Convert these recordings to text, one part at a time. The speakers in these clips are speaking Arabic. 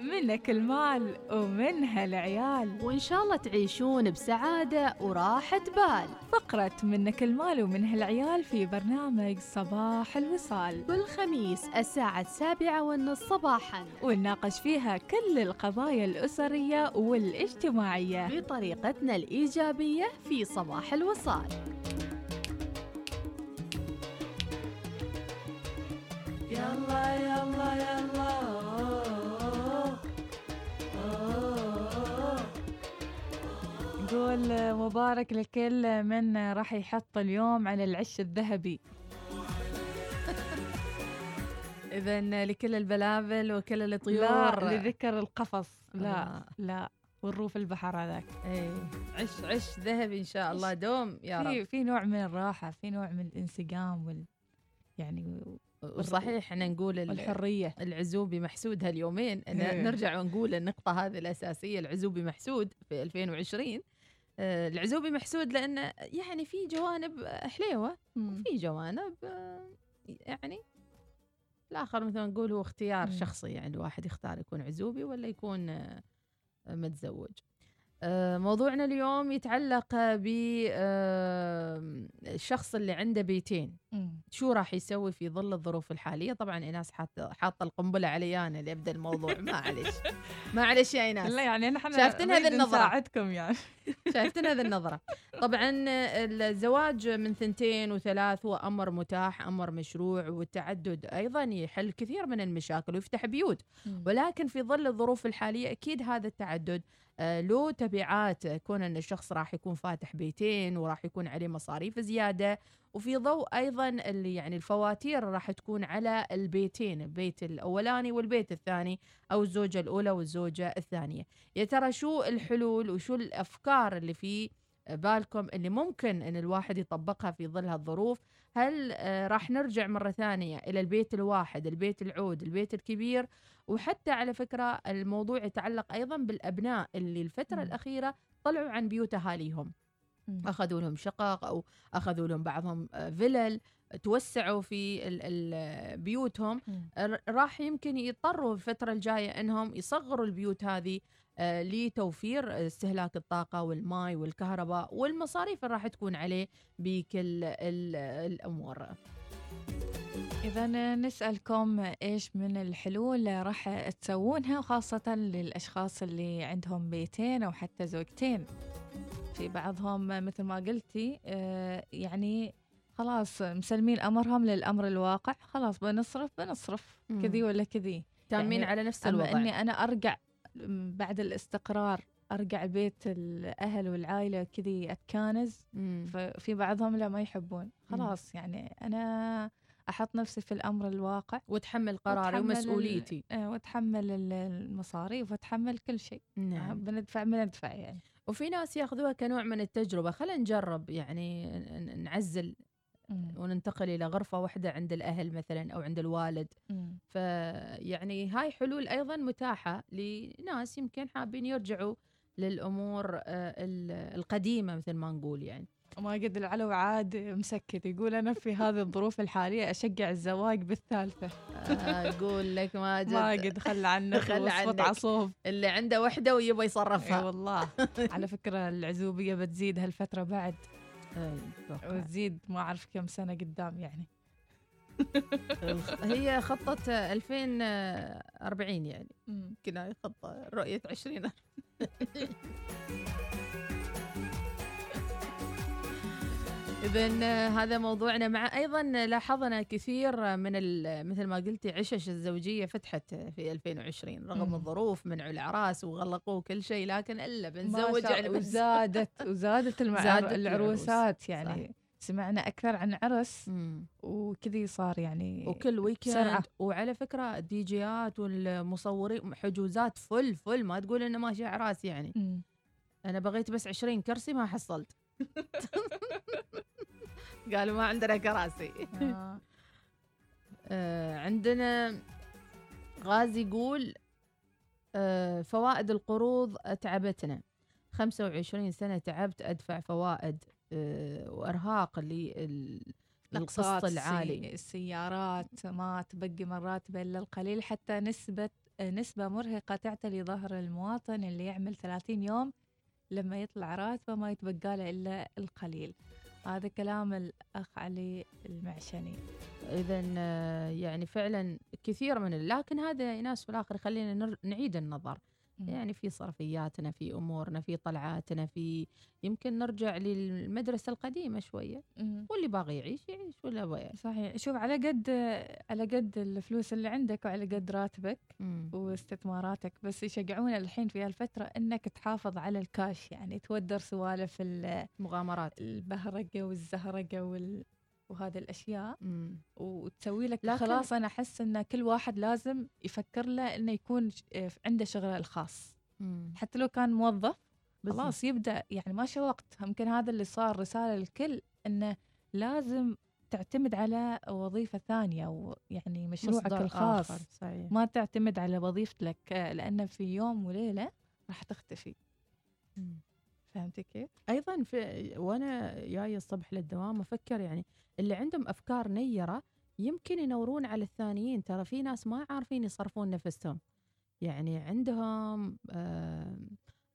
منك المال ومنها العيال. وإن شاء الله تعيشون بسعادة وراحة بال. فقرة منك المال ومنها العيال في برنامج صباح الوصال. كل خميس الساعة السابعة والنص صباحا. ونناقش فيها كل القضايا الأسرية والاجتماعية. بطريقتنا الإيجابية في صباح الوصال. يلا يلا يلا. نقول مبارك لكل من راح يحط اليوم على العش الذهبي. إذا لكل البلابل وكل الطيور. لا لذكر القفص. لا آه. لا والروف البحر هذاك. إيه. عش عش ذهبي إن شاء الله. دوم يا رب. في نوع من الراحة في نوع من الانسجام وال يعني وصحيح إحنا نقول الحريه العزوبي محسود هاليومين. إيه. نرجع ونقول النقطة هذه الأساسية العزوبي محسود في 2020 آه، العزوبي محسود لأنه يعني في جوانب حليوة وفي جوانب آه، يعني الآخر مثل ما نقول هو اختيار مم. شخصي يعني الواحد يختار يكون عزوبي ولا يكون آه، متزوج. آه، موضوعنا اليوم يتعلق بالشخص اللي عنده بيتين. شو راح يسوي في ظل الظروف الحالية؟ طبعا إيناس حاطة القنبلة علي أنا اللي يبدأ الموضوع. معلش. معلش يا إيناس. لا يعني نحن شايفتين هذه النظرة. نساعدكم يعني. شايفتين هذه النظرة. طبعا الزواج من ثنتين وثلاث هو أمر متاح أمر مشروع والتعدد أيضا يحل كثير من المشاكل ويفتح بيوت. ولكن في ظل الظروف الحالية أكيد هذا التعدد آه، له تبعات. كون أن الشخص راح يكون فاتح بيتين وراح يكون عليه مصاريف زيادة وفي ضوء أيضا اللي يعني الفواتير راح تكون على البيتين البيت الأولاني والبيت الثاني أو الزوجة الأولى والزوجة الثانية. يا ترى شو الحلول وشو الأفكار اللي في بالكم اللي ممكن إن الواحد يطبقها في ظل هالظروف؟ هل آه، راح نرجع مرة ثانية إلى البيت الواحد البيت العود البيت الكبير؟ وحتى على فكرة الموضوع يتعلق أيضا بالأبناء اللي الفترة م. الأخيرة طلعوا عن بيوت أهاليهم. م. أخذوا لهم شقق أو أخذوا لهم بعضهم آه، فلل توسعوا في ال ال بيوتهم. راح يمكن يضطروا الفترة الجاية أنهم يصغروا البيوت هذه آه، لتوفير استهلاك الطاقة والماء والكهرباء والمصاريف اللي راح تكون عليه بكل الأمور. إذا نسألكم إيش من الحلول راح تسوونها خاصة للأشخاص اللي عندهم بيتين أو حتى زوجتين. في بعضهم مثل ما قلتي آه، يعني خلاص مسلمين أمرهم للأمر الواقع خلاص بنصرف بنصرف كذي ولا كذي. تأمين يعني على نفس الوضع. إني أنا أرجع بعد الاستقرار أرجع بيت الأهل والعائلة كذي اتكانز ففي بعضهم لا ما يحبون. خلاص يعني أنا أحط نفسي في الأمر الواقع. واتحمل قراري ومسؤوليتي. إيه، واتحمل المصاريف واتحمل كل شيء. نعم. بندفع بندفع يعني. وفي ناس ياخذوها كنوع من التجربة. خلينا نجرب يعني نعزل وننتقل إلى غرفة واحدة عند الأهل مثلا أو عند الوالد. فيعني هاي حلول أيضا متاحة لناس يمكن حابين يرجعوا للأمور آه، القديمة مثل ما نقول يعني. ما قد العلو عاد مسكت. يقول أنا في هذه الظروف الحالية أشجع الزواج بالثالثة. أقول لك ماجد ما قد خلى عنك خلى عنك. عصوب. اللي عنده وحدة ويبغى يصرفها. إي والله. على فكرة العزوبية بتزيد هالفترة بعد. وتزيد ما أعرف كم سنة قدام يعني. هي خطة 2040 يعني. كنا خطة رؤية 20 إذا هذا موضوعنا مع أيضا لاحظنا كثير من مثل ما قلتي عشش الزوجية فتحت في 2020 رغم مم. الظروف منعوا الأعراس وغلقوا كل شيء لكن إلا بنزوج يعني وزادت وزادت المعر... العروسات يعني. سمعنا أكثر عن عرس وكذي صار يعني وكل weekend وعلى فكرة الدي جيات والمصورين حجوزات full full ما تقول إنه ماشي أعراس يعني مم. أنا بغيت بس 20 كرسي ما حصلت قالوا ما عندنا كراسي. آه. آه عندنا غازي يقول آه فوائد القروض أتعبتنا 25 سنة تعبت أدفع فوائد آه وأرهاق للقسط العالي. السيارات ما تبقي مرات إلا القليل حتى نسبة نسبة مرهقة تعتلي ظهر المواطن اللي يعمل 30 يوم لما يطلع راتبه ما يتبقى له إلا القليل. هذا كلام الأخ علي المعشني. إذا آه، يعني فعلا كثير من لكن هذا ناس في الآخر خلينا نعيد النظر. يعني في صرفياتنا في أمورنا في طلعاتنا في يمكن نرجع للمدرسة القديمة شوية. واللي باغي يعيش يعيش ولا باغي صحيح. شوف على قد على قد الفلوس اللي عندك وعلى قد راتبك مم. واستثماراتك بس يشجعونا الحين في هالفترة إنك تحافظ على الكاش يعني تودر سوالف المغامرات البهرقه والزهرقه وال وهذه الأشياء مم. وتسوي لك لكن خلاص أنا أحس إن كل واحد لازم يفكر له إنه يكون آه، عنده شغله الخاص مم. حتى لو كان موظف خلاص يبدأ يعني ماشي وقت يمكن هذا اللي صار رسالة للكل إنه لازم تعتمد على وظيفة ثانية ويعني مشروعك الخاص آخر. صحيح. ما تعتمد على وظيفتك لأن في يوم وليلة راح تختفي مم. فهمتي كيف؟ أيضا في وأنا جاية الصبح للدوام أفكر يعني اللي عندهم أفكار نيرة يمكن ينورون على الثانيين. ترى في ناس ما عارفين يصرفون نفسهم. يعني عندهم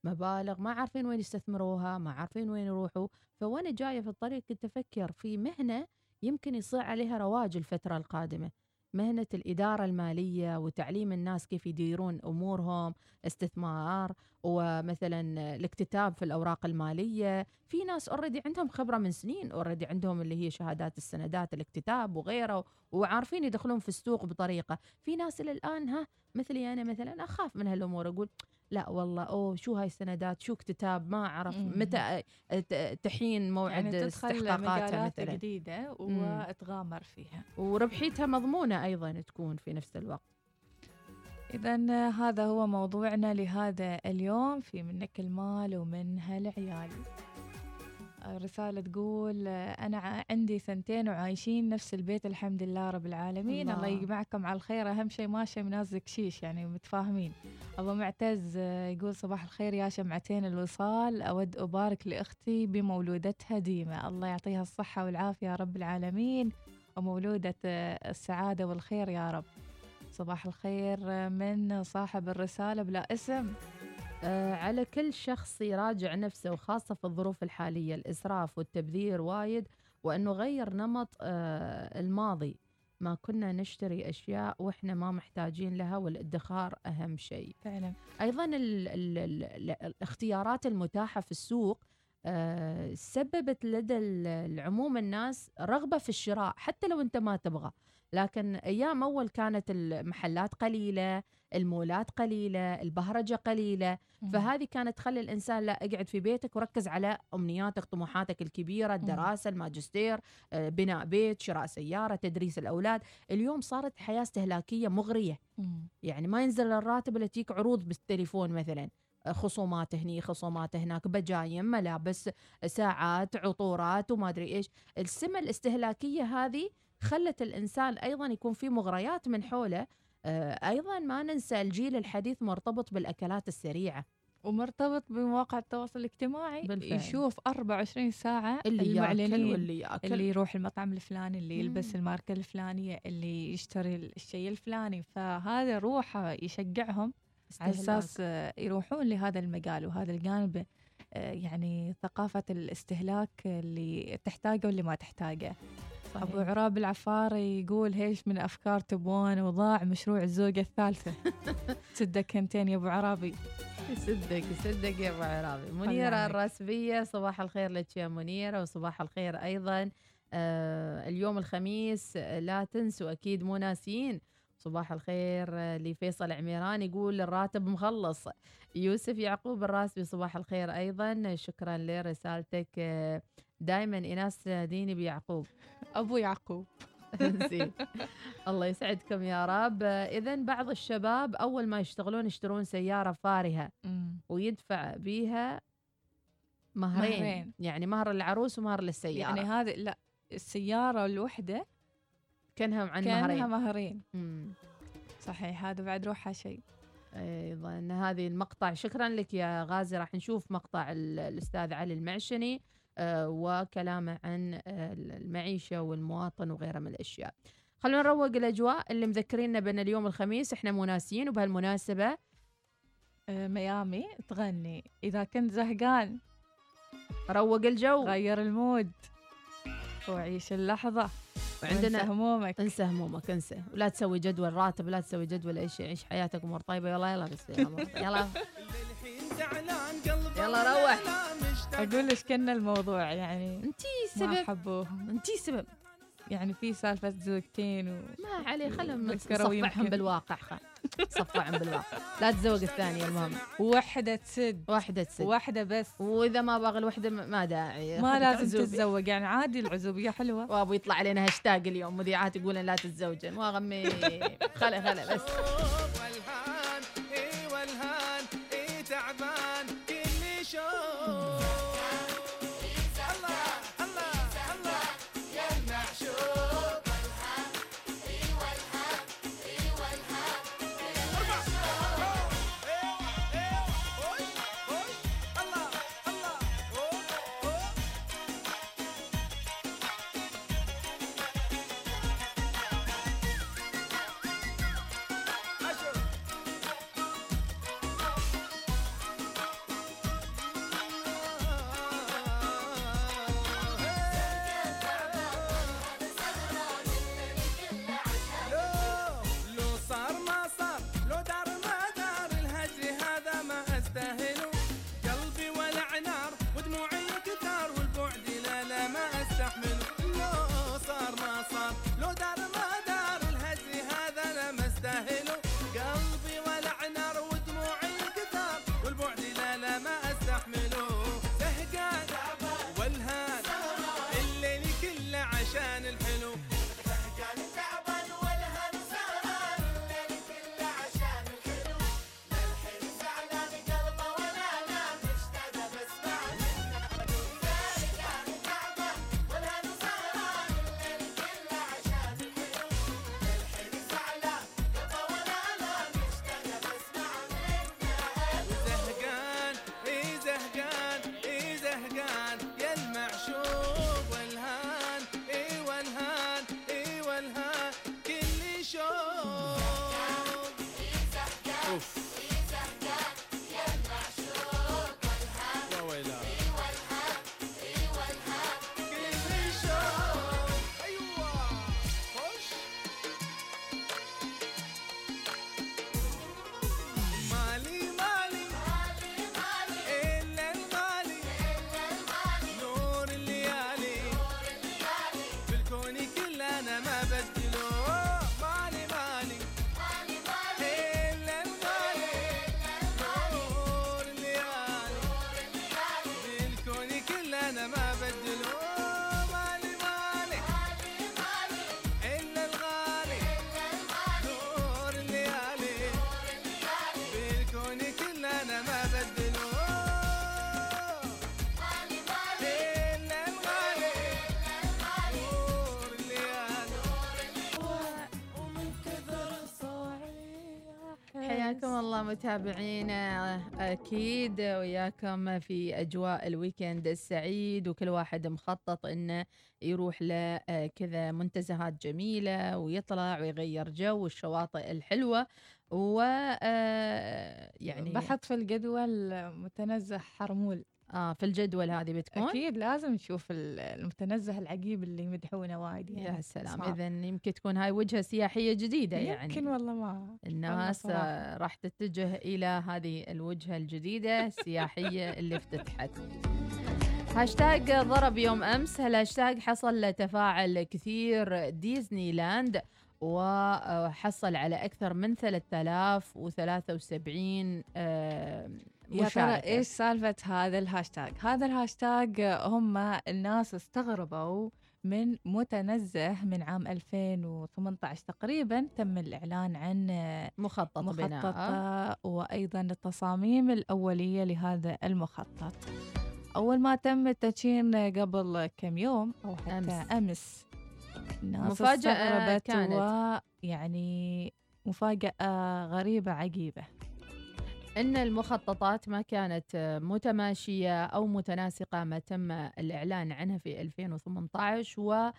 مبالغ ما عارفين وين يستثمروها ما عارفين وين يروحوا. فوأنا جاية في الطريق كنت أفكر في مهنة يمكن يصير عليها رواج الفترة القادمة. مهنة الإدارة المالية وتعليم الناس كيف يديرون أمورهم استثمار ومثلا الاكتتاب في الأوراق المالية. في ناس already عندهم خبرة من سنين already عندهم اللي هي شهادات السندات الاكتتاب وغيره وعارفين يدخلون في السوق بطريقة. في ناس إلى الآن ها مثلي أنا مثلا أخاف من هالأمور أقول لا والله أوه شو هاي السندات؟ شو كتاب؟ ما أعرف. متى تحين موعد يعني استحقاقاتها مثلا. جديدة وتغامر فيها. وربحيتها مضمونة أيضا تكون في نفس الوقت. اذا هذا هو موضوعنا لهذا اليوم في منك المال ومنها العيال. رسالة تقول أنا عندي سنتين وعايشين نفس البيت الحمد لله رب العالمين. الله, الله يجمعكم على الخير. أهم شيء ما مناز كشيش يعني متفاهمين. أبو معتز يقول صباح الخير يا شمعتين الوصال. أود أبارك لأختي بمولودتها ديمة الله يعطيها الصحة والعافية يا رب العالمين. ومولودة السعادة والخير يا رب. صباح الخير من صاحب الرسالة بلا اسم. آه على كل شخص يراجع نفسه وخاصة في الظروف الحالية. الإسراف والتبذير وايد وأنه غير نمط آه الماضي. ما كنا نشتري أشياء وإحنا ما محتاجين لها والادخار أهم شيء. فعلا. أيضا ال ال ال الاختيارات المتاحة في السوق آه سببت لدى العموم الناس رغبة في الشراء حتى لو أنت ما تبغى. لكن أيام أول كانت المحلات قليلة المولات قليلة البهرجة قليلة. فهذه كانت تخلي الإنسان لا اقعد في بيتك وركز على أمنياتك طموحاتك الكبيرة الدراسة الماجستير آه، بناء بيت شراء سيارة تدريس الأولاد. اليوم صارت حياة استهلاكية مغرية. يعني ما ينزل الراتب الا تجيك عروض بالتليفون مثلا. آه، خصومات هني خصومات هناك بجايم ملابس ساعات عطورات وما أدري إيش. السمة الاستهلاكية هذه خلت الإنسان أيضا يكون في مغريات من حوله آه، أيضا ما ننسى الجيل الحديث مرتبط بالأكلات السريعة. ومرتبط بمواقع التواصل الاجتماعي. بالفعل. يشوف 24 ساعة اللي المعلنين واللي ياكل. اللي يروح المطعم الفلاني اللي يلبس الماركة الفلانية اللي يشتري الشيء الفلاني. فهذا روحه يشجعهم على أساس يروحون لهذا المجال وهذا الجانب آه، يعني ثقافة الاستهلاك اللي تحتاجه واللي ما تحتاجه. أبو عراب العفاري يقول هيش من أفكار تبون وضاع مشروع الزوجة الثالثة. سدك كنتين يا أبو عرابي. يسدك يسدك يا أبو عرابي. منيرة الراسبية صباح الخير لك يا منيرة وصباح الخير أيضا. آه اليوم الخميس لا تنسوا أكيد مو ناسيين. صباح الخير لفيصل عميران يقول الراتب مخلص. يوسف يعقوب الراسبي صباح الخير أيضا. شكرا لرسالتك دائما ايناس ديني بيعقوب. أبو يعقوب. زين. الله يسعدكم يا رب. اذا بعض الشباب أول ما يشتغلون يشترون سيارة فارهة ويدفع بيها مهرين, مهرين. يعني مهر العروس ومهر للسيارة. يعني هذه لا السيارة الوحدة كأنها عن كأنها مهرين. مهرين. صحيح هذا بعد روحها شيء. أيضا هذه المقطع. شكرا لك يا غازي راح نشوف مقطع الأستاذ علي المعشني. وكلامه عن آه، المعيشة والمواطن وغيرها من الأشياء. خلونا نروق الأجواء اللي مذكريننا بأن اليوم الخميس إحنا مو ناسيين وبهالمناسبه آه، ميامي تغني. إذا كنت زهقان روق الجو. غير المود. وعيش اللحظة. وعندنا وانسى همومك. انسى همومك انسى. ولا تسوي جدول راتب لا تسوي جدول اي شيء عيش حياتك أمور طيبة. يلا يلا بس يلا يلا. يلا روح. أقول إيش كنا الموضوع يعني انتي ما السبب حبوهم. انتي السبب يعني في سالفة زوجتين و... ما عليه خلهم نصفعهم. بالواقع خل صفعهم بالواقع. لا تزوج الثانية المهم. وحدة تسد واحدة تسد واحدة بس. وإذا ما باغي الوحدة م- ما داعي. ما لازم. تتزوج. يعني عادي العزوبية حلوة. وأبو يطلع علينا هاشتاج اليوم. مذيعات يقولن لا تتزوجن. وأغمي. خلا خلا بس. الله متابعينا أكيد وياكم في أجواء ال weekend السعيد وكل واحد مخطط إنه يروح له آه، منتزهات جميلة ويطلع ويغير جو الشواطئ الحلوة و آه، يعني بحط في الجدول متنزه حرمول. آه في الجدول هذه بتكون أكيد لازم نشوف ال- المتنزه العقيب اللي يمدحونه وايد يا يعني سلام صعب. اذا يمكن تكون هاي وجهة سياحية جديدة يعني يمكن والله ما الناس. آه، راح تتجه إلى هذه الوجهة الجديدة السياحية اللي افتتحت هاشتاج ضرب يوم أمس هالهاشتاج حصل تفاعل كثير ديزني لاند وحصل على أكثر من 3073 آه، يا ترى إيش سالفة هذا الهاشتاج هذا الهاشتاج هم الناس استغربوا من متنزه من عام 2018 تقريبا تم الإعلان عن مخطط بناء. مخطط وأيضا التصاميم الأولية لهذا المخطط. أول ما تم التدشين قبل كم يوم أو حتى أمس. أمس, أمس الناس مفاجأة استغربت كانت. ويعني مفاجأة غريبة عجيبة. إن المخططات ما كانت آه، متماشية أو متناسقة ما تم الإعلان عنها في 2018 آه،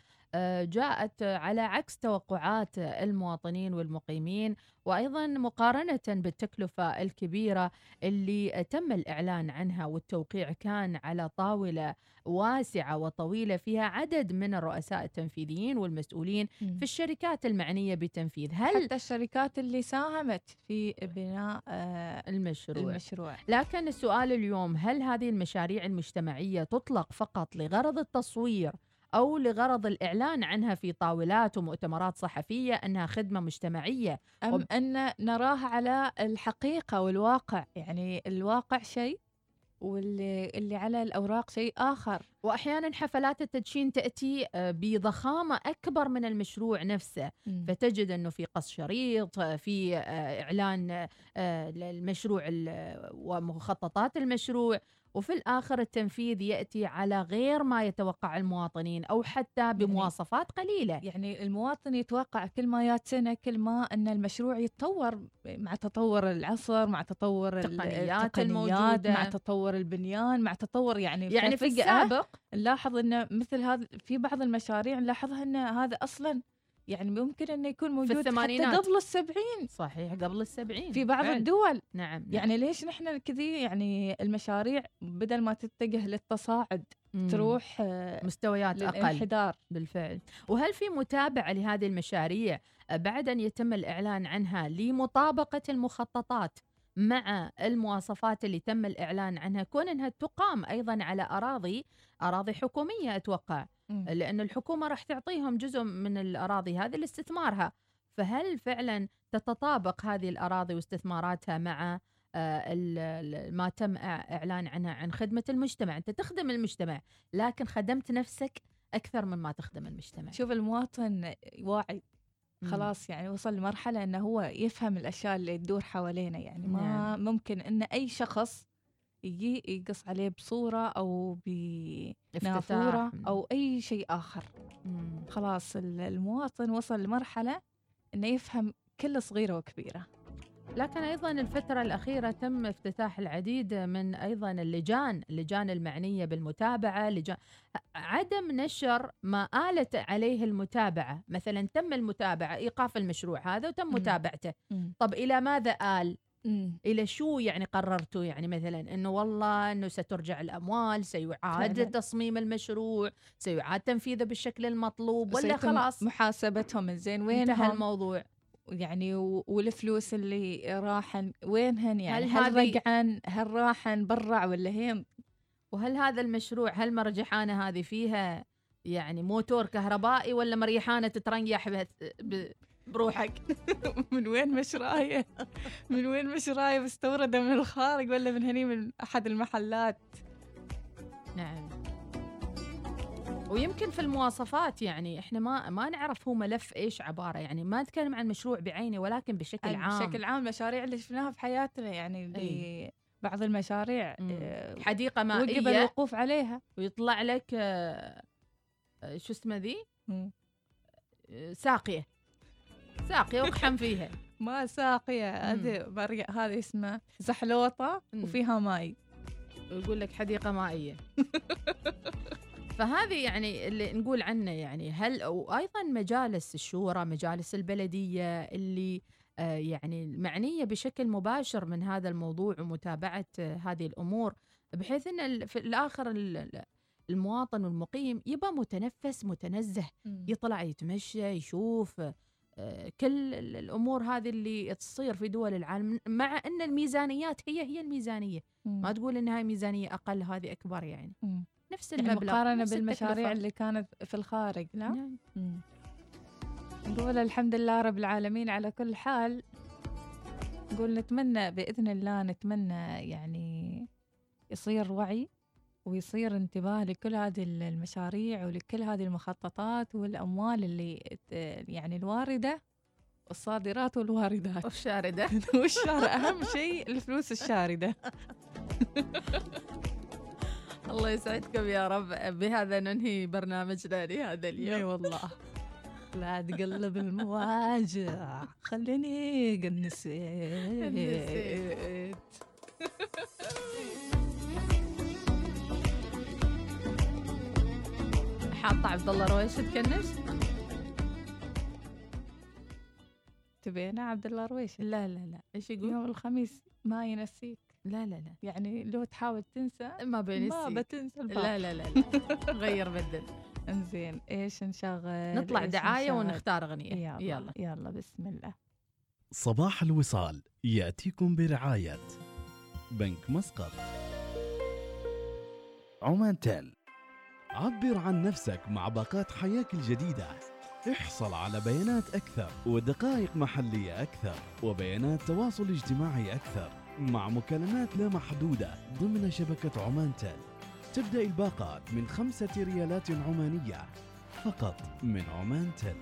جاءت على عكس توقعات المواطنين والمقيمين وأيضا مقارنة بالتكلفة الكبيرة اللي تم الإعلان عنها والتوقيع كان على طاولة واسعة وطويلة فيها عدد من الرؤساء التنفيذيين والمسؤولين في الشركات المعنية بتنفيذ هل حتى الشركات اللي ساهمت في بناء آه، المشروع. المشروع. لكن السؤال اليوم هل هذه المشاريع المجتمعية تطلق فقط لغرض التصوير أو لغرض الإعلان عنها في طاولات ومؤتمرات صحفية أنها خدمة مجتمعية أم وب- أن نراها على الحقيقة والواقع. يعني الواقع شيء واللي اللي على الأوراق شيء آخر. واحيانا حفلات التدشين تأتي آه، بضخامة أكبر من المشروع نفسه. فتجد إنه في قص شريط آه، في آه، إعلان آه، للمشروع ال- ومخططات المشروع. وفي الآخر التنفيذ يأتي على غير ما يتوقع المواطنين أو حتى بمواصفات قليلة يعني المواطن يتوقع كل ما يات سنة كل ما أن المشروع يتطور مع تطور العصر مع تطور ال- التقنيات التقنيات الموجودة. مع تطور البنيان مع تطور يعني يعني في فجأة السابق نلاحظ أن مثل هذا في بعض المشاريع نلاحظها أن هذا أصلا يعني ممكن أنه يكون موجود حتى الثمانينات. قبل السبعين صحيح قبل السبعين في بعض فعلا. الدول نعم يعني ليش نحن كذي يعني المشاريع بدل ما تتجه للتصاعد مم. تروح آه، مستويات أقل للانحدار بالفعل وهل في متابعة لهذه المشاريع بعد أن يتم الإعلان عنها لمطابقة المخططات مع المواصفات اللي تم الإعلان عنها كون أنها تقام أيضا على أراضي حكومية أتوقع مم. لأن الحكومة راح تعطيهم جزء من الأراضي هذه لاستثمارها. فهل فعلا تتطابق هذه الأراضي واستثماراتها مع آه، ما تم إع- إعلان عنها عن خدمة المجتمع؟ أنت تخدم المجتمع لكن خدمت نفسك أكثر مما تخدم المجتمع. شوف المواطن واعي. خلاص يعني وصل لمرحلة أنه هو يفهم الأشياء اللي تدور حوالينا. يعني ما نعم. ممكن أن أي شخص يجي يقص عليه بصورة أو بنافورة. أو أي شيء آخر. مم. خلاص ال- المواطن وصل لمرحلة أنه يفهم كل صغيرة وكبيرة. لكن أيضا الفترة الأخيرة تم افتتاح العديد من أيضا اللجان اللجان المعنية بالمتابعة لجان عدم نشر ما آلت عليه المتابعة. مثلا تم المتابعة إيقاف المشروع هذا وتم. متابعته. طب إلى ماذا آل؟ مم. إلى شو يعني قررتوا يعني مثلا إنه والله إنه سترجع الأموال سيعاد فعلاً. تصميم المشروع سيعاد تنفيذه بالشكل المطلوب ولا خلاص؟ محاسبتهم. زين انتهى وينهم الموضوع. يعني والفلوس اللي راحن وينهن يعني؟ هل هل, رجعن؟ هل راحن برع ولا هي وهل هذا المشروع هل مرجحانة هذه فيها يعني موتور كهربائي ولا مريحانة تترنيح بروحك. من وين مشرايه من وين مشرايه مستورده من الخارج ولا من هني من أحد المحلات؟ نعم. ويمكن في المواصفات يعني إحنا ما ما نعرف هو ملف إيش عبارة. يعني ما نتكلم عن مشروع بعينه ولكن بشكل عام. بشكل عام المشاريع اللي شفناها في حياتنا. يعني اللي بعض المشاريع مم. آه، حديقة وجب مائية. الوقوف عليها. ويطلع لك آه، آه، شو اسمه ذي؟ ساقية. ساقية واقحم فيها. ما ساقية هذه هذه اسمها زحلوطة. وفيها ماي. ويقول لك حديقة مائية. فهذه يعني اللي نقول عنه يعني هل وأيضا مجالس الشورى مجالس البلدية اللي آه، يعني معنية بشكل مباشر من هذا الموضوع ومتابعة آه، هذه الأمور بحيث ال- في الآخر ال- ال- المواطن والمقيم يبقى متنفس متنزه يطلع يتمشى يشوف كل ال- الأمور هذه اللي تصير في دول العالم مع أن الميزانيات هي هي الميزانية ما تقول إنها ميزانية أقل هذه أكبر يعني مم. نفس يعني المبلغ مقارنة نفس بالمشاريع التكلفة. اللي كانت في الخارج لا نعم. مم. نقول الحمد لله رب العالمين على كل حال نقول نتمنى بإذن الله نتمنى يعني يصير وعي ويصير انتباه لكل هذه المشاريع ولكل هذه المخططات والأموال اللي يعني الواردة والصادرات والواردات. والشاردة والشار أهم شيء الفلوس الشاردة. الله يسعدكم يا رب. بهذا ننهي برنامجنا لهذا إي اليوم والله. لا تقلب المواجع. خليني قنسيت. قنسيت. حاطة عبد الله رويش تكنش؟ تبينا عبد الله رويش؟ لا لا لا. إيش يقول؟ يوم الخميس ما ينسيك. لا لا لا. يعني لو تحاول تنسى ما ما بنسي بتنسى لا لا لا, لا. غير بدل. انزين إيش نشغل؟ نطلع إيش دعاية نشغل؟ ونختار أغنية. يلا يلا. يلا بسم الله. صباح الوصال يأتيكم برعاية بنك مسقط. عمان تيل. عبر عن نفسك مع باقات حياك الجديدة. احصل على بيانات أكثر ودقائق محلية أكثر وبيانات تواصل اجتماعي أكثر مع مكالمات لا محدودة ضمن شبكة عمان تيل تبدأ الباقات من خمسة ريالات عمانية فقط من عمان تيل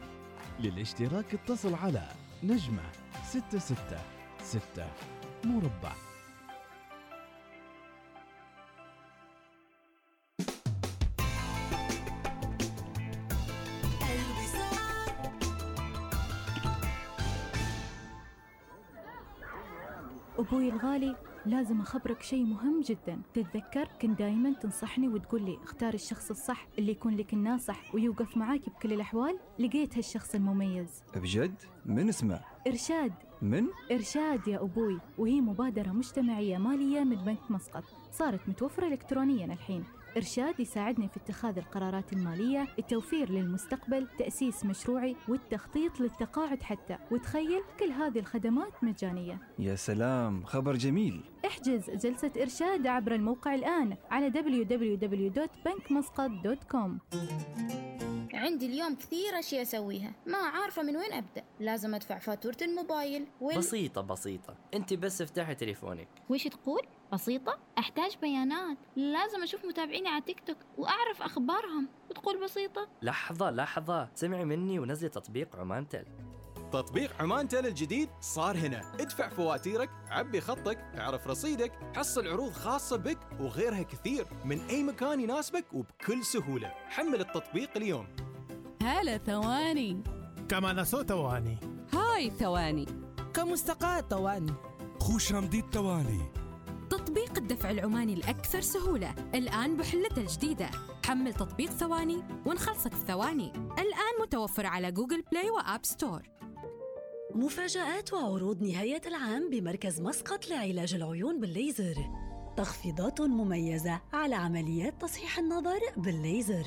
للاشتراك اتصل على نجمة ستة ستة ستة مربع. أبوي الغالي لازم أخبرك شيء مهم جدا. تتذكر؟ كنت دايما تنصحني وتقول لي اختار الشخص الصح اللي يكون لك الناصح ويوقف معاك بكل الأحوال؟ لقيت هالشخص المميز. بجد؟ من اسمه؟ إرشاد. من؟ إرشاد يا أبوي وهي مبادرة مجتمعية مالية من بنك مسقط. صارت متوفرة إلكترونيا الحين. إرشاد يساعدني في اتخاذ القرارات المالية التوفير للمستقبل تأسيس مشروعي والتخطيط للتقاعد حتى. وتخيل كل هذه الخدمات مجانية. يا سلام خبر جميل. احجز جلسة إرشاد عبر الموقع الآن على www.bankmuscat.com عندي اليوم كثير أشياء أسويها. ما عارفة من وين أبدأ. لازم أدفع فاتورة الموبايل وال... بسيطة بسيطة. أنت بس افتحي تليفونك. وش تقول؟ بسيطة؟ أحتاج بيانات. لازم أشوف متابعيني على تيك توك وأعرف أخبارهم. وتقول بسيطة؟ لحظة لحظة. سمعي مني ونزلي تطبيق عمان تل تطبيق عمان تل الجديد صار هنا. ادفع فواتيرك عبي خطك اعرف رصيدك حصل عروض خاصة بك وغيرها كثير. من أي مكان يناسبك وبكل سهولة. حمل التطبيق اليوم. هلا ثواني. كما نسو تواني. هاي ثواني. كمستقاة تواني. خوش رمديد تواني. تطبيق الدفع العماني الأكثر سهولة. الآن بحلته الجديدة. حمل تطبيق ثواني ونخلصك ثواني الآن متوفر على جوجل بلاي وآب ستور. مفاجآت وعروض نهاية العام بمركز مسقط لعلاج العيون بالليزر. تخفيضات مميزة على عمليات تصحيح النظر بالليزر.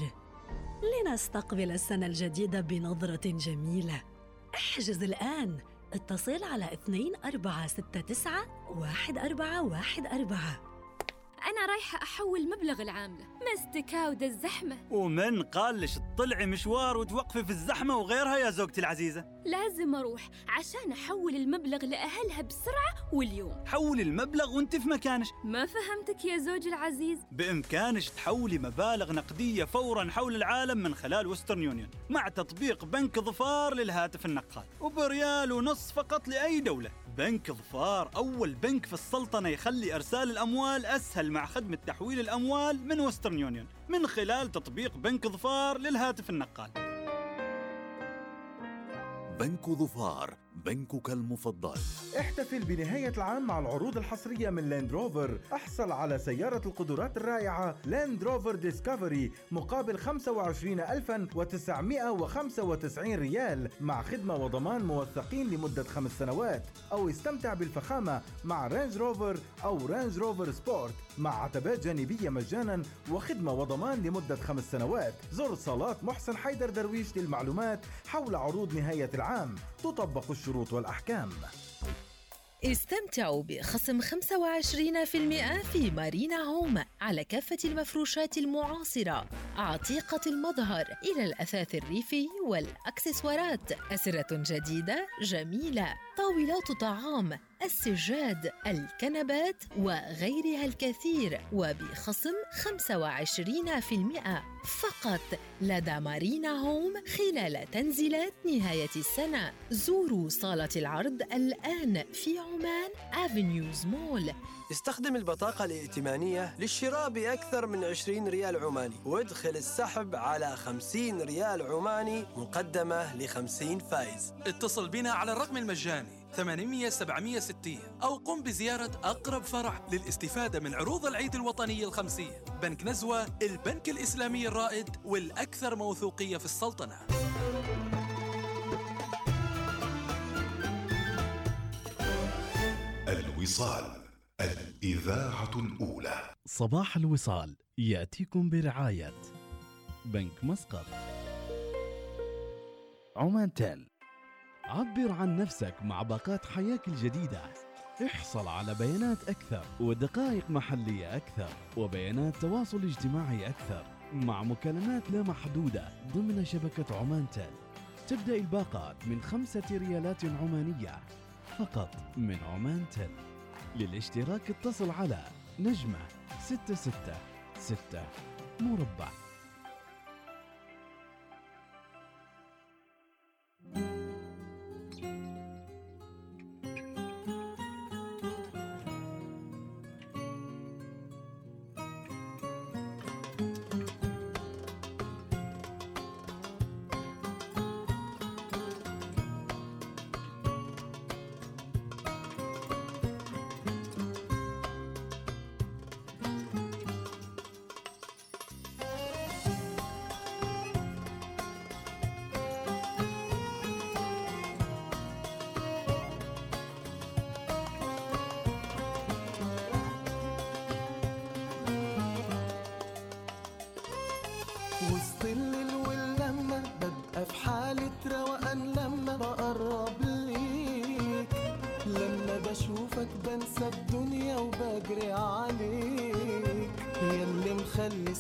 لنستقبل السنة الجديدة بنظرة جميلة. احجز الآن. اتصل على 2469 1414 أنا رايحة أحول مبلغ العاملة. مستكاودة الزحمة. ومن قال لش تطلعي مشوار وتوقفي في الزحمة وغيرها يا زوجتي العزيزة؟ لازم أروح عشان أحول المبلغ لأهلها بسرعة واليوم. حولي المبلغ وانت في مكانش. ما فهمتك يا زوجي العزيز. بإمكانش تحولي مبالغ نقدية فورا حول العالم من خلال Western Union مع تطبيق بنك ظفار للهاتف النقال وبريال ونص فقط لأي دولة. بنك ظفار أول بنك في السلطنة يخلي إرسال الأموال أسهل مع خدمة تحويل الأموال من Western Union من خلال تطبيق بنك ظفار للهاتف النقال. بنك ظفار بنكك المفضل. احتفل بنهاية العام مع العروض الحصرية من Land Rover أحصل على سيارة القدرات الرائعة Land Rover Discovery مقابل 25995 ريال مع خدمة وضمان موثقين لمدة خمس سنوات. أو استمتع بالفخامة مع Range Rover أو Range Rover Sport مع عتبات جانبية مجانا وخدمة وضمان لمدة خمس سنوات. زر صالات محسن حيدر درويش للمعلومات حول عروض نهاية العام. تطبق الشروط والأحكام. استمتعوا بخصم 25% في مارينا هوم على كافة المفروشات المعاصرة. عتيقة المظهر إلى الأثاث الريفي والأكسسوارات. أسرة جديدة جميلة. طاولات طعام السجاد الكنبات وغيرها الكثير وبخصم 25% فقط لدى مارينا هوم خلال تنزيلات نهاية السنة. زوروا صالة العرض الآن في عمان أفنيوز مول. استخدم البطاقة الائتمانية للشراء بأكثر من 20 ريال عماني. وادخل السحب على 50 ريال عماني مقدمة ل 50 فايز. اتصل بنا على الرقم المجاني 800 760 أو قم بزيارة أقرب فرع للاستفادة من عروض العيد الوطني الخمسية بنك نزوة البنك الإسلامي الرائد والأكثر موثوقية في السلطنة. الوصال الإذاعة الأولى. صباح الوصال يأتيكم برعاية بنك مسقط. عمان تيل عبر عن نفسك مع باقات حياك الجديدة. احصل على بيانات أكثر ودقائق محلية أكثر وبيانات تواصل اجتماعي أكثر مع مكالمات لا محدودة ضمن شبكة عمان تيل تبدأ الباقات من خمسة ريالات عمانية فقط من عمان تيل للاشتراك اتصل على نجمة ستة ستة ستة مربع.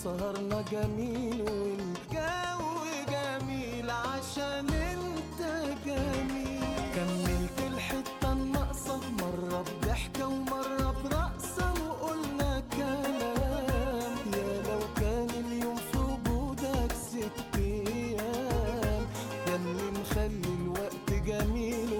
سهرنا جميل والجو جميل عشان انت جميل. كملت الحتة الناقصة مرة بضحكة ومرة برقصة وقلنا كلام. يا لو كان اليوم في وجودك ست أيام يا اللي مخلي الوقت جميل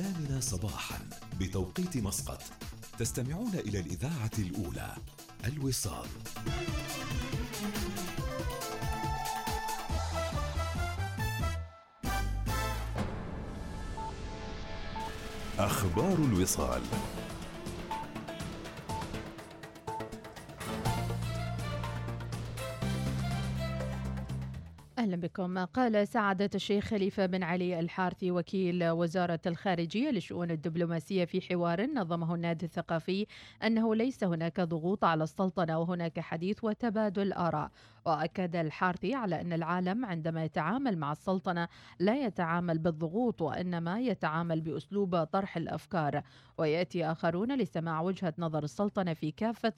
الثامنة صباحا بتوقيت مسقط. تستمعون إلى الإذاعة الأولى الوصال. أخبار الوصال. بكم. قال سعادة الشيخ خليفة بن علي الحارثي وكيل وزارة الخارجية للشؤون الدبلوماسية في حوار نظمه النادي الثقافي أنه ليس هناك ضغوط على السلطنة وهناك حديث وتبادل آراء. وأكد الحارثي على أن العالم عندما يتعامل مع السلطنة لا يتعامل بالضغوط وإنما يتعامل بأسلوب طرح الأفكار. ويأتي آخرون لسماع وجهة نظر السلطنة في كافة